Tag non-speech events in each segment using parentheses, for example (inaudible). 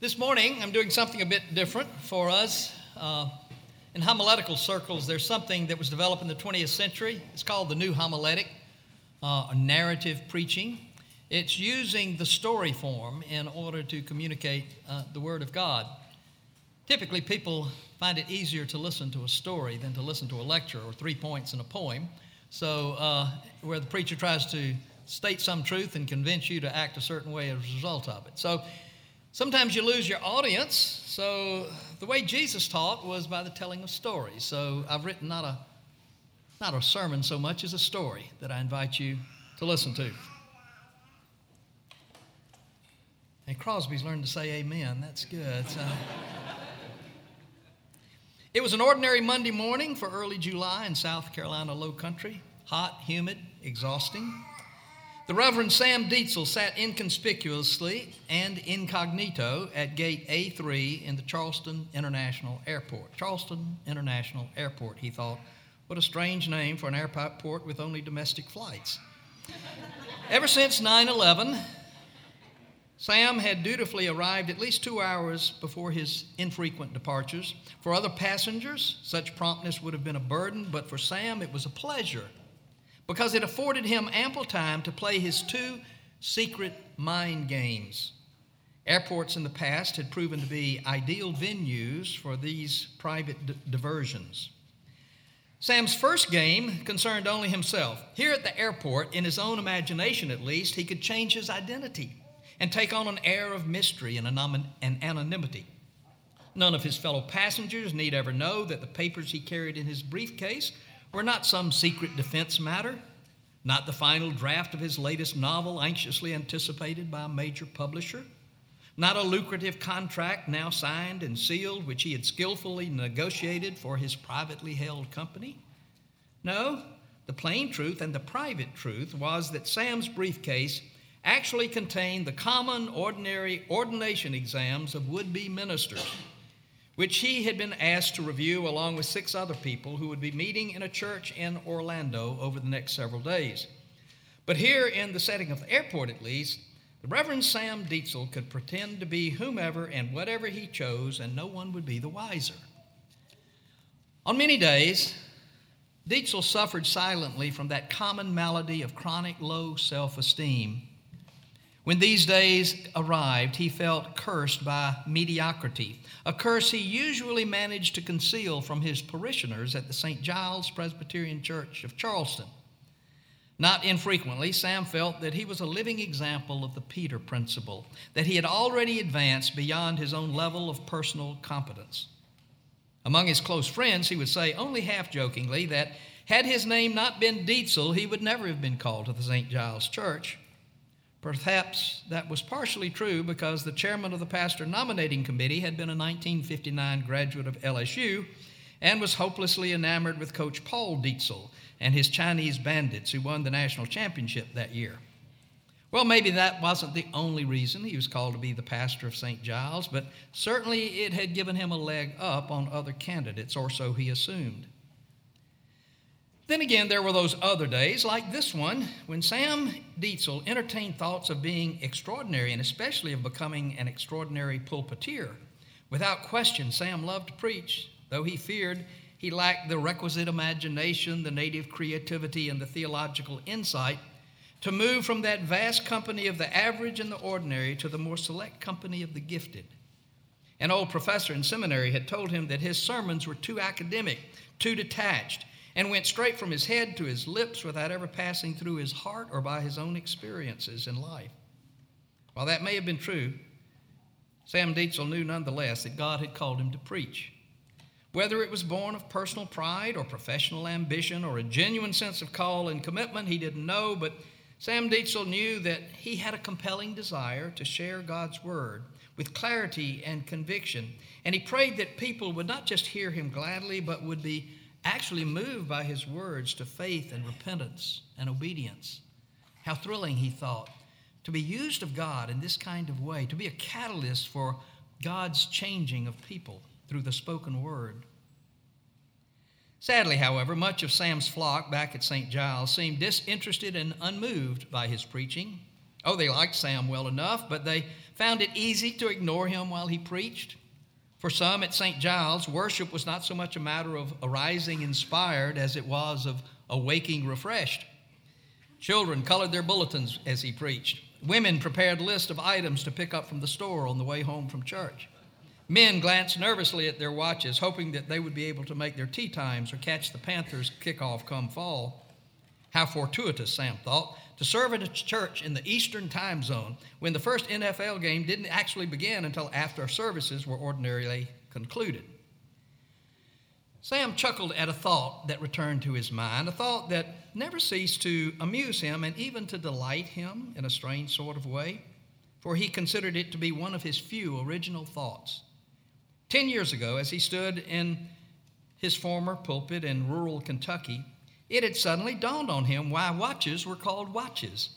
This morning, I'm doing something a bit different for us. Uh, in homiletical circles, there's something that was developed in the 20th century. It's called the New Homiletic, uh, narrative preaching. It's using the story form in order to communicate uh, the Word of God. Typically, people find it easier to listen to a story than to listen to a lecture or three points in a poem. So, uh, where the preacher tries to state some truth and convince you to act a certain way as a result of it. So, Sometimes you lose your audience. So the way Jesus taught was by the telling of stories. So I've written not a not a sermon so much as a story that I invite you to listen to. And Crosby's learned to say amen. That's good. So, (laughs) it was an ordinary Monday morning for early July in South Carolina low country. Hot, humid, exhausting. The Reverend Sam Dietzel sat inconspicuously and incognito at gate A3 in the Charleston International Airport. Charleston International Airport, he thought. What a strange name for an airport with only domestic flights. Ever since 9 11, Sam had dutifully arrived at least two hours before his infrequent departures. For other passengers, such promptness would have been a burden, but for Sam, it was a pleasure because it afforded him ample time to play his two secret mind games. Airports in the past had proven to be ideal venues for these private d- diversions. Sam's first game concerned only himself. Here at the airport, in his own imagination at least, he could change his identity and take on an air of mystery and, and anonymity. None of his fellow passengers need ever know that the papers he carried in his briefcase were not some secret defense matter, not the final draft of his latest novel anxiously anticipated by a major publisher, not a lucrative contract now signed and sealed which he had skillfully negotiated for his privately held company. No, the plain truth and the private truth was that Sam's briefcase actually contained the common, ordinary ordination exams of would be ministers which he had been asked to review along with six other people who would be meeting in a church in Orlando over the next several days. But here, in the setting of the airport at least, the Reverend Sam Dietzel could pretend to be whomever and whatever he chose, and no one would be the wiser. On many days, Dietzel suffered silently from that common malady of chronic low self esteem when these days arrived, he felt cursed by mediocrity, a curse he usually managed to conceal from his parishioners at the St. Giles Presbyterian Church of Charleston. Not infrequently, Sam felt that he was a living example of the Peter principle, that he had already advanced beyond his own level of personal competence. Among his close friends, he would say, only half jokingly, that had his name not been Dietzel, he would never have been called to the St. Giles Church. Perhaps that was partially true because the chairman of the pastor nominating committee had been a 1959 graduate of LSU and was hopelessly enamored with Coach Paul Dietzel and his Chinese bandits who won the national championship that year. Well, maybe that wasn't the only reason he was called to be the pastor of St. Giles, but certainly it had given him a leg up on other candidates, or so he assumed. Then again, there were those other days, like this one, when Sam Dietzel entertained thoughts of being extraordinary and especially of becoming an extraordinary pulpiteer. Without question, Sam loved to preach, though he feared he lacked the requisite imagination, the native creativity, and the theological insight to move from that vast company of the average and the ordinary to the more select company of the gifted. An old professor in seminary had told him that his sermons were too academic, too detached, and went straight from his head to his lips without ever passing through his heart or by his own experiences in life. While that may have been true, Sam Dietzel knew nonetheless that God had called him to preach. Whether it was born of personal pride or professional ambition or a genuine sense of call and commitment, he didn't know, but Sam Dietzel knew that he had a compelling desire to share God's word with clarity and conviction. And he prayed that people would not just hear him gladly, but would be actually moved by his words to faith and repentance and obedience. How thrilling, he thought, to be used of God in this kind of way, to be a catalyst for God's changing of people through the spoken word. Sadly, however, much of Sam's flock back at St. Giles seemed disinterested and unmoved by his preaching. Oh, they liked Sam well enough, but they found it easy to ignore him while he preached. For some at St. Giles, worship was not so much a matter of arising inspired as it was of awaking refreshed. Children colored their bulletins as he preached. Women prepared lists of items to pick up from the store on the way home from church. Men glanced nervously at their watches, hoping that they would be able to make their tea times or catch the Panthers' kickoff come fall. How fortuitous, Sam thought, to serve at a church in the Eastern time zone when the first NFL game didn't actually begin until after services were ordinarily concluded. Sam chuckled at a thought that returned to his mind, a thought that never ceased to amuse him and even to delight him in a strange sort of way, for he considered it to be one of his few original thoughts. Ten years ago, as he stood in his former pulpit in rural Kentucky, it had suddenly dawned on him why watches were called watches.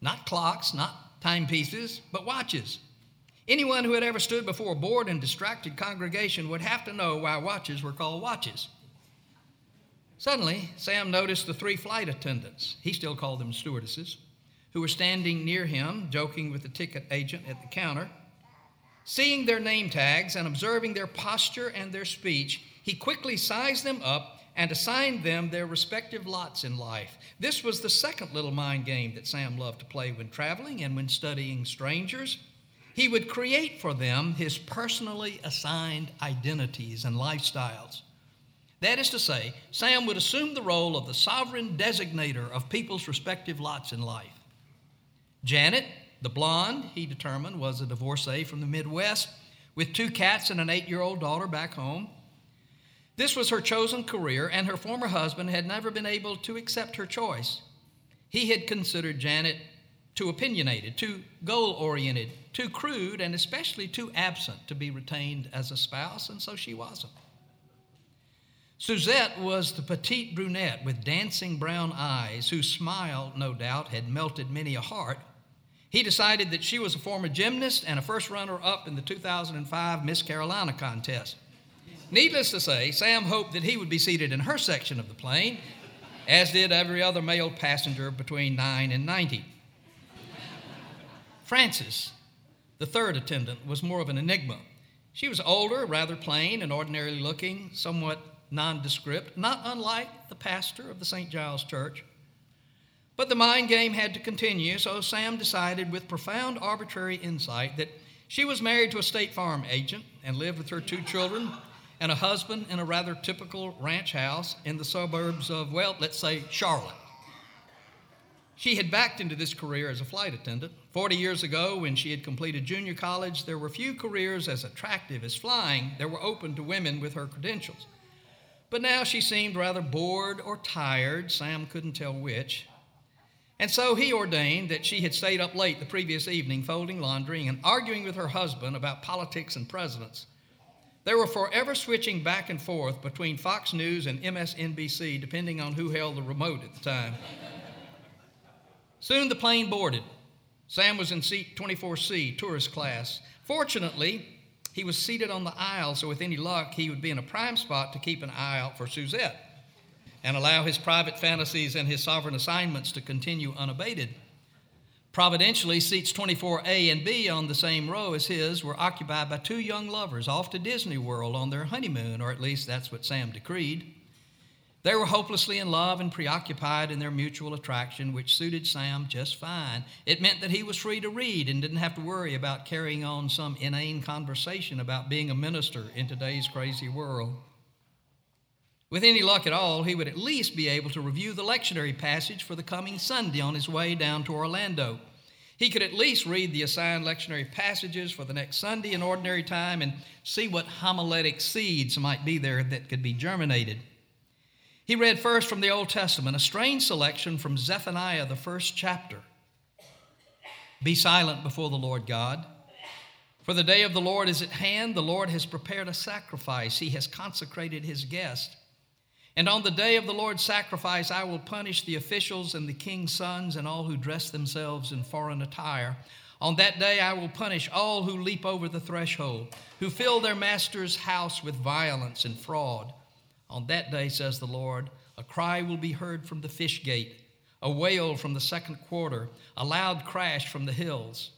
Not clocks, not timepieces, but watches. Anyone who had ever stood before a bored and distracted congregation would have to know why watches were called watches. Suddenly, Sam noticed the three flight attendants, he still called them stewardesses, who were standing near him, joking with the ticket agent at the counter. Seeing their name tags and observing their posture and their speech, he quickly sized them up and assigned them their respective lots in life. This was the second little mind game that Sam loved to play when traveling and when studying strangers. He would create for them his personally assigned identities and lifestyles. That is to say, Sam would assume the role of the sovereign designator of people's respective lots in life. Janet, the blonde, he determined, was a divorcee from the Midwest with two cats and an eight year old daughter back home. This was her chosen career, and her former husband had never been able to accept her choice. He had considered Janet too opinionated, too goal oriented, too crude, and especially too absent to be retained as a spouse, and so she wasn't. Suzette was the petite brunette with dancing brown eyes, whose smile, no doubt, had melted many a heart. He decided that she was a former gymnast and a first runner up in the 2005 Miss Carolina contest. Needless to say, Sam hoped that he would be seated in her section of the plane, as did every other male passenger between 9 and 90. Frances, the third attendant, was more of an enigma. She was older, rather plain and ordinarily looking, somewhat nondescript, not unlike the pastor of the St. Giles Church. But the mind game had to continue, so Sam decided with profound arbitrary insight that she was married to a State Farm agent and lived with her two children and a husband in a rather typical ranch house in the suburbs of, well, let's say Charlotte. She had backed into this career as a flight attendant. Forty years ago, when she had completed junior college, there were few careers as attractive as flying that were open to women with her credentials. But now she seemed rather bored or tired, Sam couldn't tell which. And so he ordained that she had stayed up late the previous evening folding laundry and arguing with her husband about politics and presidents. They were forever switching back and forth between Fox News and MSNBC, depending on who held the remote at the time. Soon the plane boarded. Sam was in seat 24C, tourist class. Fortunately, he was seated on the aisle, so with any luck, he would be in a prime spot to keep an eye out for Suzette and allow his private fantasies and his sovereign assignments to continue unabated. Providentially, seats 24A and B on the same row as his were occupied by two young lovers off to Disney World on their honeymoon, or at least that's what Sam decreed. They were hopelessly in love and preoccupied in their mutual attraction, which suited Sam just fine. It meant that he was free to read and didn't have to worry about carrying on some inane conversation about being a minister in today's crazy world. With any luck at all, he would at least be able to review the lectionary passage for the coming Sunday on his way down to Orlando. He could at least read the assigned lectionary passages for the next Sunday in ordinary time and see what homiletic seeds might be there that could be germinated. He read first from the Old Testament, a strange selection from Zephaniah, the first chapter. Be silent before the Lord God. For the day of the Lord is at hand. The Lord has prepared a sacrifice, He has consecrated His guest. And on the day of the Lord's sacrifice, I will punish the officials and the king's sons and all who dress themselves in foreign attire. On that day, I will punish all who leap over the threshold, who fill their master's house with violence and fraud. On that day, says the Lord, a cry will be heard from the fish gate, a wail from the second quarter, a loud crash from the hills.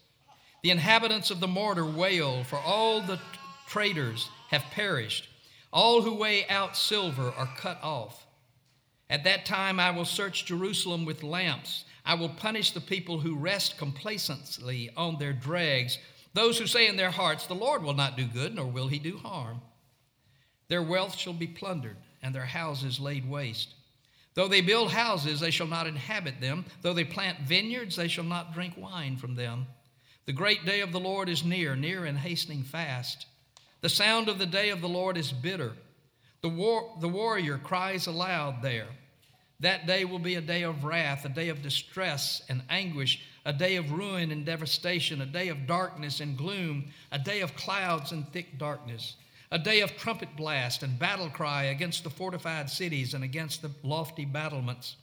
The inhabitants of the mortar wail, for all the traders have perished. All who weigh out silver are cut off. At that time I will search Jerusalem with lamps. I will punish the people who rest complacently on their dregs, those who say in their hearts, The Lord will not do good, nor will he do harm. Their wealth shall be plundered, and their houses laid waste. Though they build houses, they shall not inhabit them. Though they plant vineyards, they shall not drink wine from them. The great day of the Lord is near, near and hastening fast. The sound of the day of the Lord is bitter. The, war, the warrior cries aloud there. That day will be a day of wrath, a day of distress and anguish, a day of ruin and devastation, a day of darkness and gloom, a day of clouds and thick darkness, a day of trumpet blast and battle cry against the fortified cities and against the lofty battlements.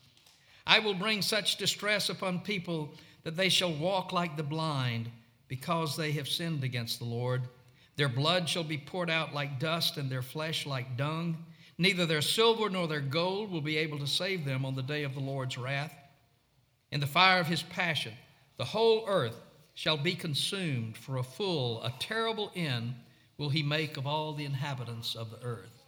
I will bring such distress upon people that they shall walk like the blind, because they have sinned against the Lord. Their blood shall be poured out like dust, and their flesh like dung. Neither their silver nor their gold will be able to save them on the day of the Lord's wrath. In the fire of his passion, the whole earth shall be consumed, for a full, a terrible end will he make of all the inhabitants of the earth.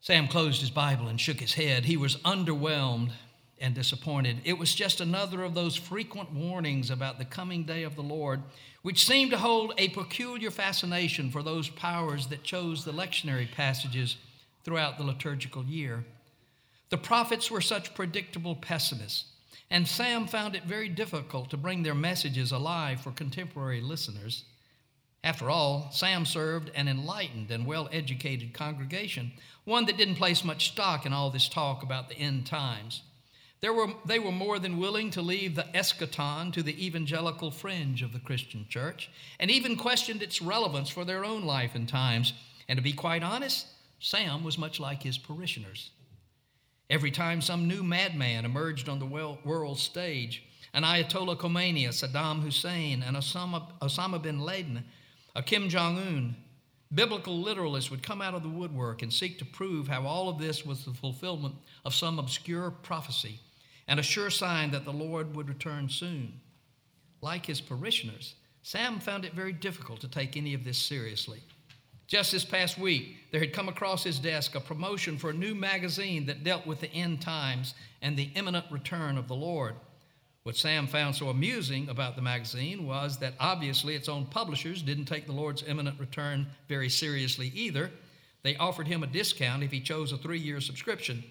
Sam closed his Bible and shook his head. He was underwhelmed and disappointed. It was just another of those frequent warnings about the coming day of the Lord, which seemed to hold a peculiar fascination for those powers that chose the lectionary passages throughout the liturgical year. The prophets were such predictable pessimists, and Sam found it very difficult to bring their messages alive for contemporary listeners. After all, Sam served an enlightened and well educated congregation, one that didn't place much stock in all this talk about the end times. Were, they were more than willing to leave the eschaton to the evangelical fringe of the Christian church and even questioned its relevance for their own life and times. And to be quite honest, Sam was much like his parishioners. Every time some new madman emerged on the world stage, an Ayatollah Khomeini, a Saddam Hussein, and Osama, Osama bin Laden, a Kim Jong un, biblical literalists would come out of the woodwork and seek to prove how all of this was the fulfillment of some obscure prophecy and a sure sign that the Lord would return soon. Like his parishioners, Sam found it very difficult to take any of this seriously. Just this past week, there had come across his desk a promotion for a new magazine that dealt with the end times and the imminent return of the Lord. What Sam found so amusing about the magazine was that obviously its own publishers didn't take the Lord's imminent return very seriously either. They offered him a discount if he chose a three year subscription.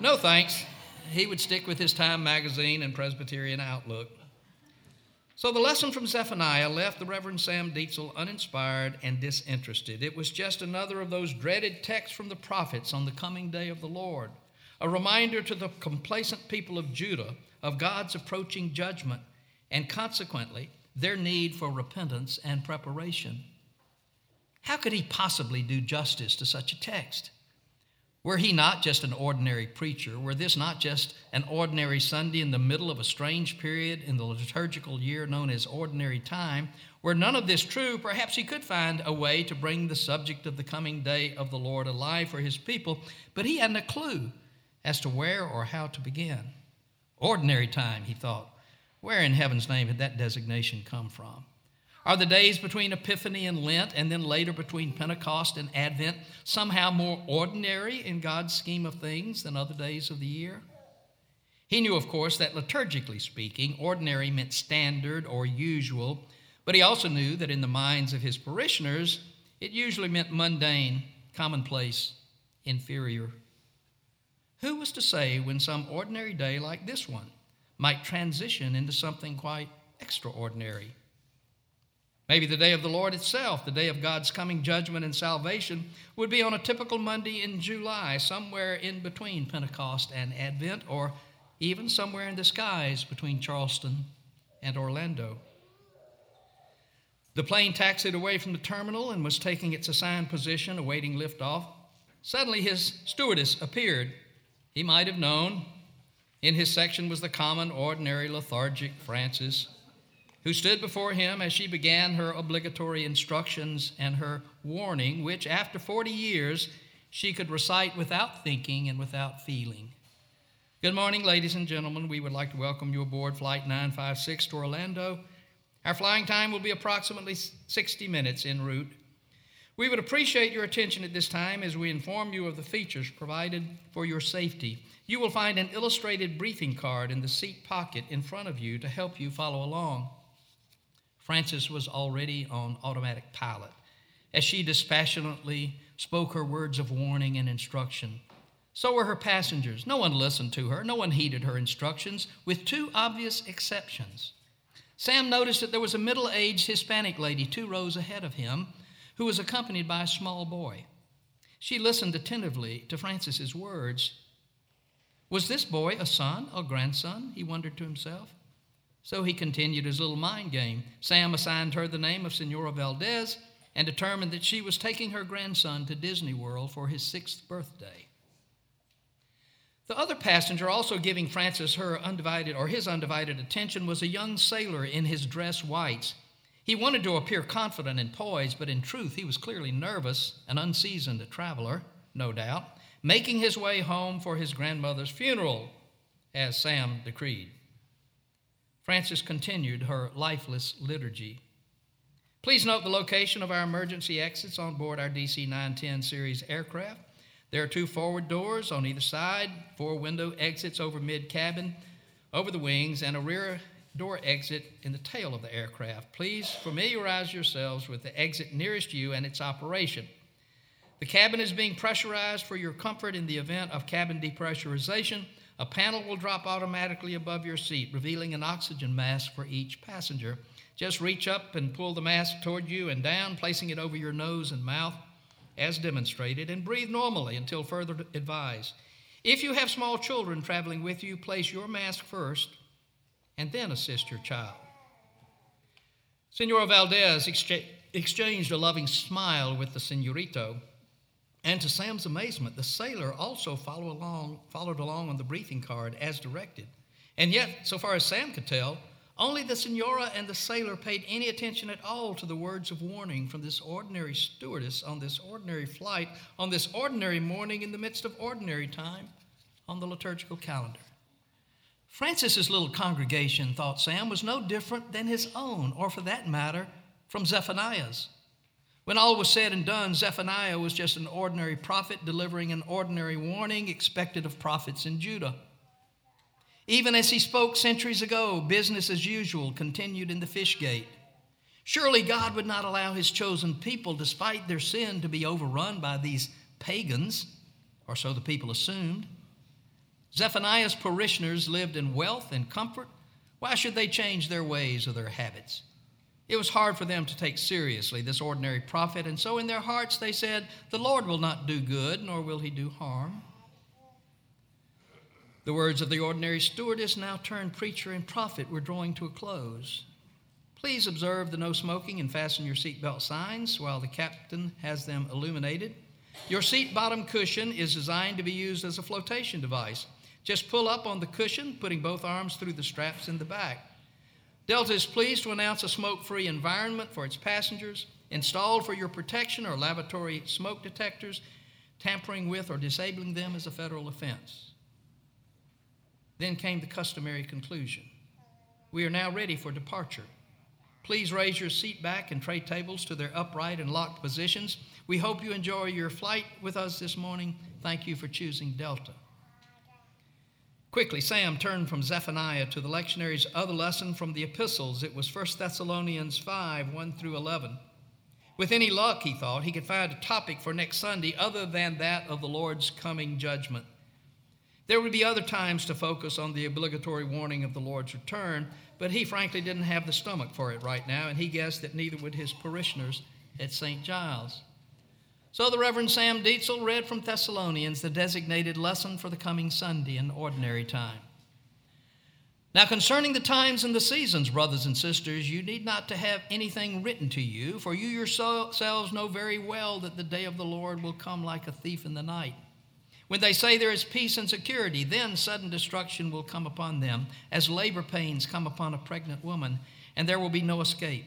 No thanks. He would stick with his Time magazine and Presbyterian Outlook. So the lesson from Zephaniah left the Reverend Sam Dietzel uninspired and disinterested. It was just another of those dreaded texts from the prophets on the coming day of the Lord, a reminder to the complacent people of Judah of God's approaching judgment and consequently their need for repentance and preparation. How could he possibly do justice to such a text? Were he not just an ordinary preacher? Were this not just an ordinary Sunday in the middle of a strange period in the liturgical year known as ordinary time? Were none of this true, perhaps he could find a way to bring the subject of the coming day of the Lord alive for his people, but he hadn't a clue as to where or how to begin. Ordinary time, he thought. Where in heaven's name had that designation come from? Are the days between Epiphany and Lent, and then later between Pentecost and Advent, somehow more ordinary in God's scheme of things than other days of the year? He knew, of course, that liturgically speaking, ordinary meant standard or usual, but he also knew that in the minds of his parishioners, it usually meant mundane, commonplace, inferior. Who was to say when some ordinary day like this one might transition into something quite extraordinary? Maybe the day of the Lord itself, the day of God's coming judgment and salvation, would be on a typical Monday in July, somewhere in between Pentecost and Advent, or even somewhere in the skies between Charleston and Orlando. The plane taxied away from the terminal and was taking its assigned position, awaiting liftoff. Suddenly, his stewardess appeared he might have known. In his section was the common, ordinary, lethargic Frances, who stood before him as she began her obligatory instructions and her warning, which, after 40 years, she could recite without thinking and without feeling. Good morning, ladies and gentlemen. We would like to welcome you aboard Flight 956 to Orlando. Our flying time will be approximately 60 minutes en route. We would appreciate your attention at this time as we inform you of the features provided for your safety. You will find an illustrated briefing card in the seat pocket in front of you to help you follow along. Frances was already on automatic pilot as she dispassionately spoke her words of warning and instruction. So were her passengers. No one listened to her, no one heeded her instructions, with two obvious exceptions. Sam noticed that there was a middle aged Hispanic lady two rows ahead of him who was accompanied by a small boy. She listened attentively to Frances's words. Was this boy a son or grandson? He wondered to himself. So he continued his little mind game. Sam assigned her the name of Senora Valdez and determined that she was taking her grandson to Disney World for his sixth birthday. The other passenger, also giving Frances her undivided or his undivided attention, was a young sailor in his dress whites. He wanted to appear confident and poised, but in truth he was clearly nervous, an unseasoned traveler, no doubt, making his way home for his grandmother's funeral, as Sam decreed. Frances continued her lifeless liturgy. Please note the location of our emergency exits on board our DC 910 series aircraft. There are two forward doors on either side, four window exits over mid cabin, over the wings, and a rear door exit in the tail of the aircraft. Please familiarize yourselves with the exit nearest you and its operation. The cabin is being pressurized for your comfort in the event of cabin depressurization. A panel will drop automatically above your seat, revealing an oxygen mask for each passenger. Just reach up and pull the mask toward you and down, placing it over your nose and mouth as demonstrated, and breathe normally until further advised. If you have small children traveling with you, place your mask first and then assist your child. Senora Valdez excha- exchanged a loving smile with the senorito, and to Sam's amazement, the sailor also followed along, followed along on the briefing card as directed. And yet, so far as Sam could tell, only the senora and the sailor paid any attention at all to the words of warning from this ordinary stewardess on this ordinary flight, on this ordinary morning in the midst of ordinary time on the liturgical calendar. Frances's little congregation, thought Sam, was no different than his own, or for that matter, from Zephaniah's. When all was said and done, Zephaniah was just an ordinary prophet delivering an ordinary warning expected of prophets in Judah. Even as he spoke centuries ago, business as usual continued in the fish gate. Surely God would not allow his chosen people, despite their sin, to be overrun by these pagans, or so the people assumed. Zephaniah's parishioners lived in wealth and comfort. Why should they change their ways or their habits? It was hard for them to take seriously this ordinary prophet, and so in their hearts they said, The Lord will not do good, nor will he do harm. The words of the ordinary stewardess, now turned preacher and prophet, were drawing to a close. Please observe the no smoking and fasten your seatbelt signs while the captain has them illuminated. Your seat bottom cushion is designed to be used as a flotation device. Just pull up on the cushion, putting both arms through the straps in the back. Delta is pleased to announce a smoke free environment for its passengers. Installed for your protection are lavatory smoke detectors. Tampering with or disabling them is a federal offense. Then came the customary conclusion. We are now ready for departure. Please raise your seat back and tray tables to their upright and locked positions. We hope you enjoy your flight with us this morning. Thank you for choosing Delta. Quickly, Sam turned from Zephaniah to the lectionary's other lesson from the epistles. It was 1 Thessalonians 5 1 through 11. With any luck, he thought, he could find a topic for next Sunday other than that of the Lord's coming judgment. There would be other times to focus on the obligatory warning of the Lord's return, but he frankly didn't have the stomach for it right now, and he guessed that neither would his parishioners at St. Giles. So the Reverend Sam Dietzel read from Thessalonians the designated lesson for the coming Sunday in ordinary time. Now, concerning the times and the seasons, brothers and sisters, you need not to have anything written to you, for you yourselves know very well that the day of the Lord will come like a thief in the night. When they say there is peace and security, then sudden destruction will come upon them, as labor pains come upon a pregnant woman, and there will be no escape.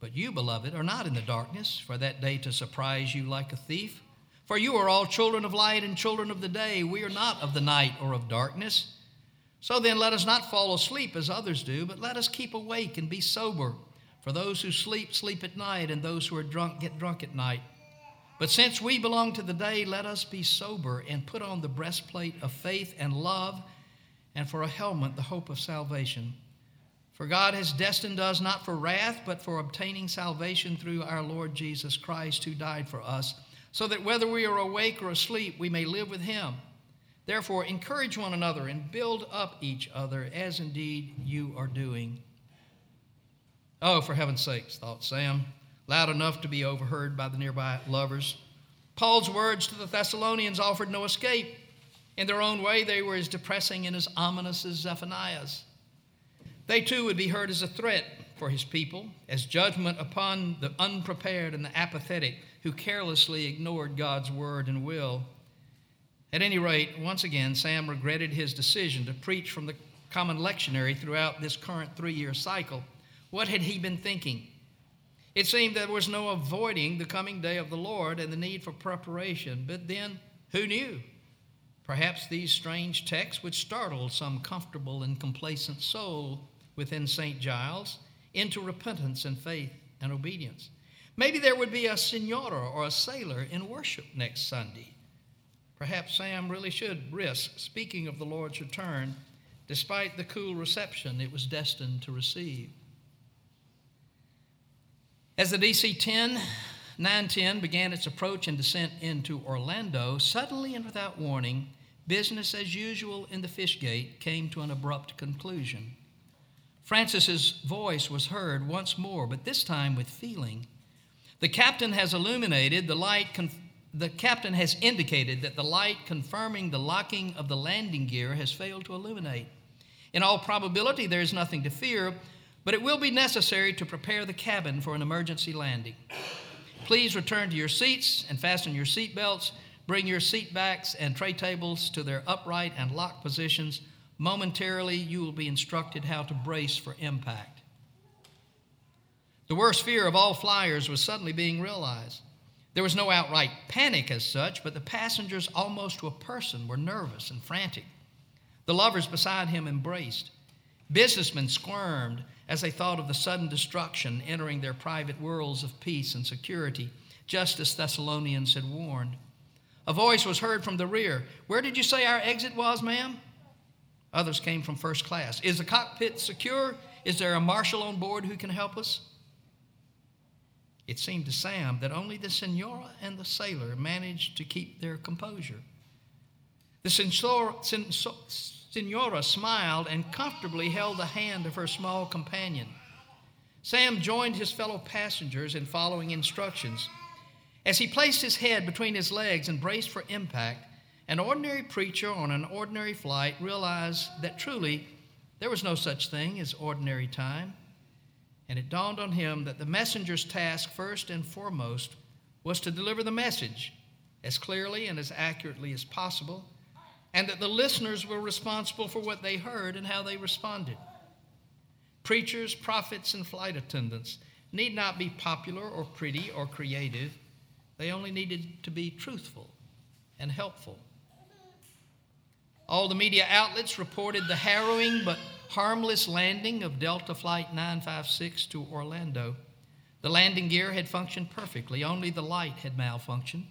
But you, beloved, are not in the darkness for that day to surprise you like a thief. For you are all children of light and children of the day. We are not of the night or of darkness. So then, let us not fall asleep as others do, but let us keep awake and be sober. For those who sleep, sleep at night, and those who are drunk, get drunk at night. But since we belong to the day, let us be sober and put on the breastplate of faith and love, and for a helmet, the hope of salvation. For God has destined us not for wrath, but for obtaining salvation through our Lord Jesus Christ, who died for us so that whether we are awake or asleep, we may live with him. Therefore, encourage one another and build up each other, as indeed you are doing. Oh, for heaven's sakes, thought Sam, loud enough to be overheard by the nearby lovers. Paul's words to the Thessalonians offered no escape. In their own way, they were as depressing and as ominous as Zephaniah's. They too would be heard as a threat for his people, as judgment upon the unprepared and the apathetic who carelessly ignored God's word and will. At any rate, once again, Sam regretted his decision to preach from the common lectionary throughout this current three year cycle. What had he been thinking? It seemed there was no avoiding the coming day of the Lord and the need for preparation, but then who knew? Perhaps these strange texts would startle some comfortable and complacent soul within St. Giles into repentance and faith and obedience. Maybe there would be a senora or a sailor in worship next Sunday. Perhaps Sam really should risk speaking of the Lord's return despite the cool reception it was destined to receive. As the DC 10 910 began its approach and descent into Orlando, suddenly and without warning, business as usual in the fish gate came to an abrupt conclusion. Frances's voice was heard once more, but this time with feeling. The captain has illuminated the light. The captain has indicated that the light confirming the locking of the landing gear has failed to illuminate. In all probability, there is nothing to fear, but it will be necessary to prepare the cabin for an emergency landing. Please return to your seats and fasten your seat belts. Bring your seat backs and tray tables to their upright and locked positions. Momentarily, you will be instructed how to brace for impact. The worst fear of all flyers was suddenly being realized. There was no outright panic as such, but the passengers, almost to a person, were nervous and frantic. The lovers beside him embraced. Businessmen squirmed as they thought of the sudden destruction entering their private worlds of peace and security, just as Thessalonians had warned. A voice was heard from the rear. Where did you say our exit was, ma'am? Others came from first class. Is the cockpit secure? Is there a marshal on board who can help us? It seemed to Sam that only the senora and the sailor managed to keep their composure. The senora smiled and comfortably held the hand of her small companion. Sam joined his fellow passengers in following instructions. As he placed his head between his legs and braced for impact, an ordinary preacher on an ordinary flight realized that truly there was no such thing as ordinary time. And it dawned on him that the messenger's task, first and foremost, was to deliver the message as clearly and as accurately as possible, and that the listeners were responsible for what they heard and how they responded. Preachers, prophets, and flight attendants need not be popular or pretty or creative, they only needed to be truthful and helpful. All the media outlets reported the harrowing but harmless landing of Delta Flight 956 to Orlando. The landing gear had functioned perfectly, only the light had malfunctioned.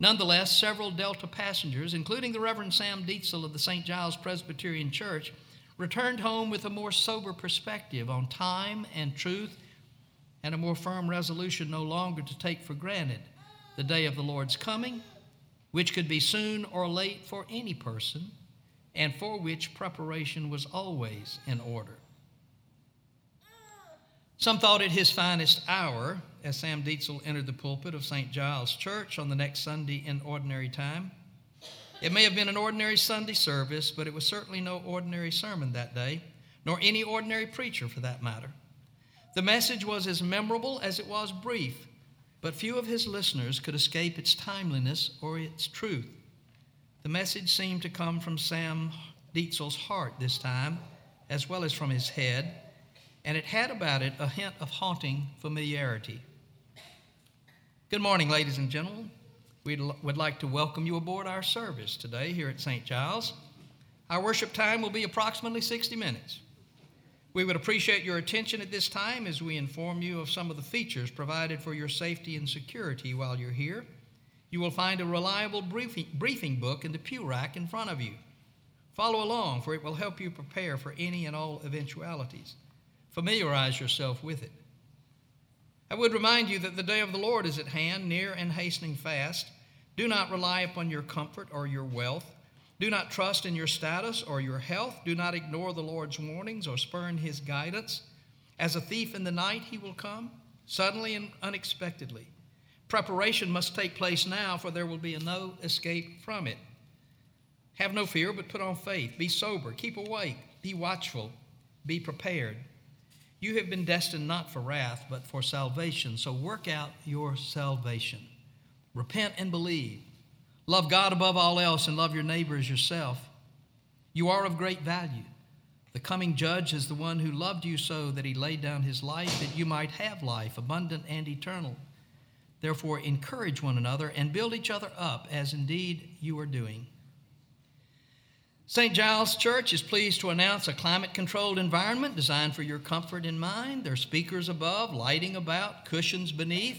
Nonetheless, several Delta passengers, including the Reverend Sam Dietzel of the St. Giles Presbyterian Church, returned home with a more sober perspective on time and truth and a more firm resolution no longer to take for granted the day of the Lord's coming, which could be soon or late for any person and for which preparation was always in order. Some thought it his finest hour as Sam Dietzel entered the pulpit of St. Giles Church on the next Sunday in ordinary time. It may have been an ordinary Sunday service, but it was certainly no ordinary sermon that day, nor any ordinary preacher for that matter. The message was as memorable as it was brief, but few of his listeners could escape its timeliness or its truth. The message seemed to come from Sam Dietzel's heart this time, as well as from his head, and it had about it a hint of haunting familiarity. Good morning, ladies and gentlemen. we would like to welcome you aboard our service today here at St. Giles. Our worship time will be approximately 60 minutes. We would appreciate your attention at this time as we inform you of some of the features provided for your safety and security while you're here. You will find a reliable briefing, briefing book in the pew rack in front of you. Follow along, for it will help you prepare for any and all eventualities. Familiarize yourself with it. I would remind you that the day of the Lord is at hand, near and hastening fast. Do not rely upon your comfort or your wealth do not trust in your status or your health. Do not ignore the Lord's warnings or spurn his guidance. As a thief in the night, he will come, suddenly and unexpectedly. Preparation must take place now, for there will be no escape from it. Have no fear, but put on faith. Be sober, keep awake, be watchful, be prepared. You have been destined not for wrath, but for salvation, so work out your salvation. Repent and believe. Love God above all else and love your neighbor as yourself. You are of great value. The coming judge is the one who loved you so that he laid down his life that you might have life, abundant and eternal. Therefore, encourage one another and build each other up, as indeed you are doing. St. Giles Church is pleased to announce a climate controlled environment designed for your comfort in mind. There are speakers above, lighting about, cushions beneath.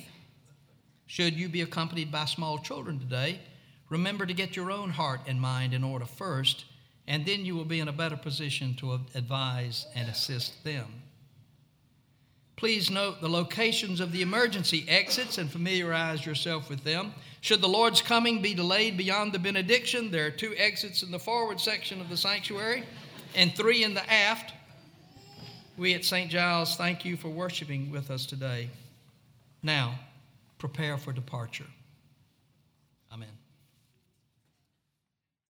Should you be accompanied by small children today, Remember to get your own heart and mind in order first, and then you will be in a better position to advise and assist them. Please note the locations of the emergency exits and familiarize yourself with them. Should the Lord's coming be delayed beyond the benediction, there are two exits in the forward section of the sanctuary and three in the aft. We at St. Giles thank you for worshiping with us today. Now, prepare for departure.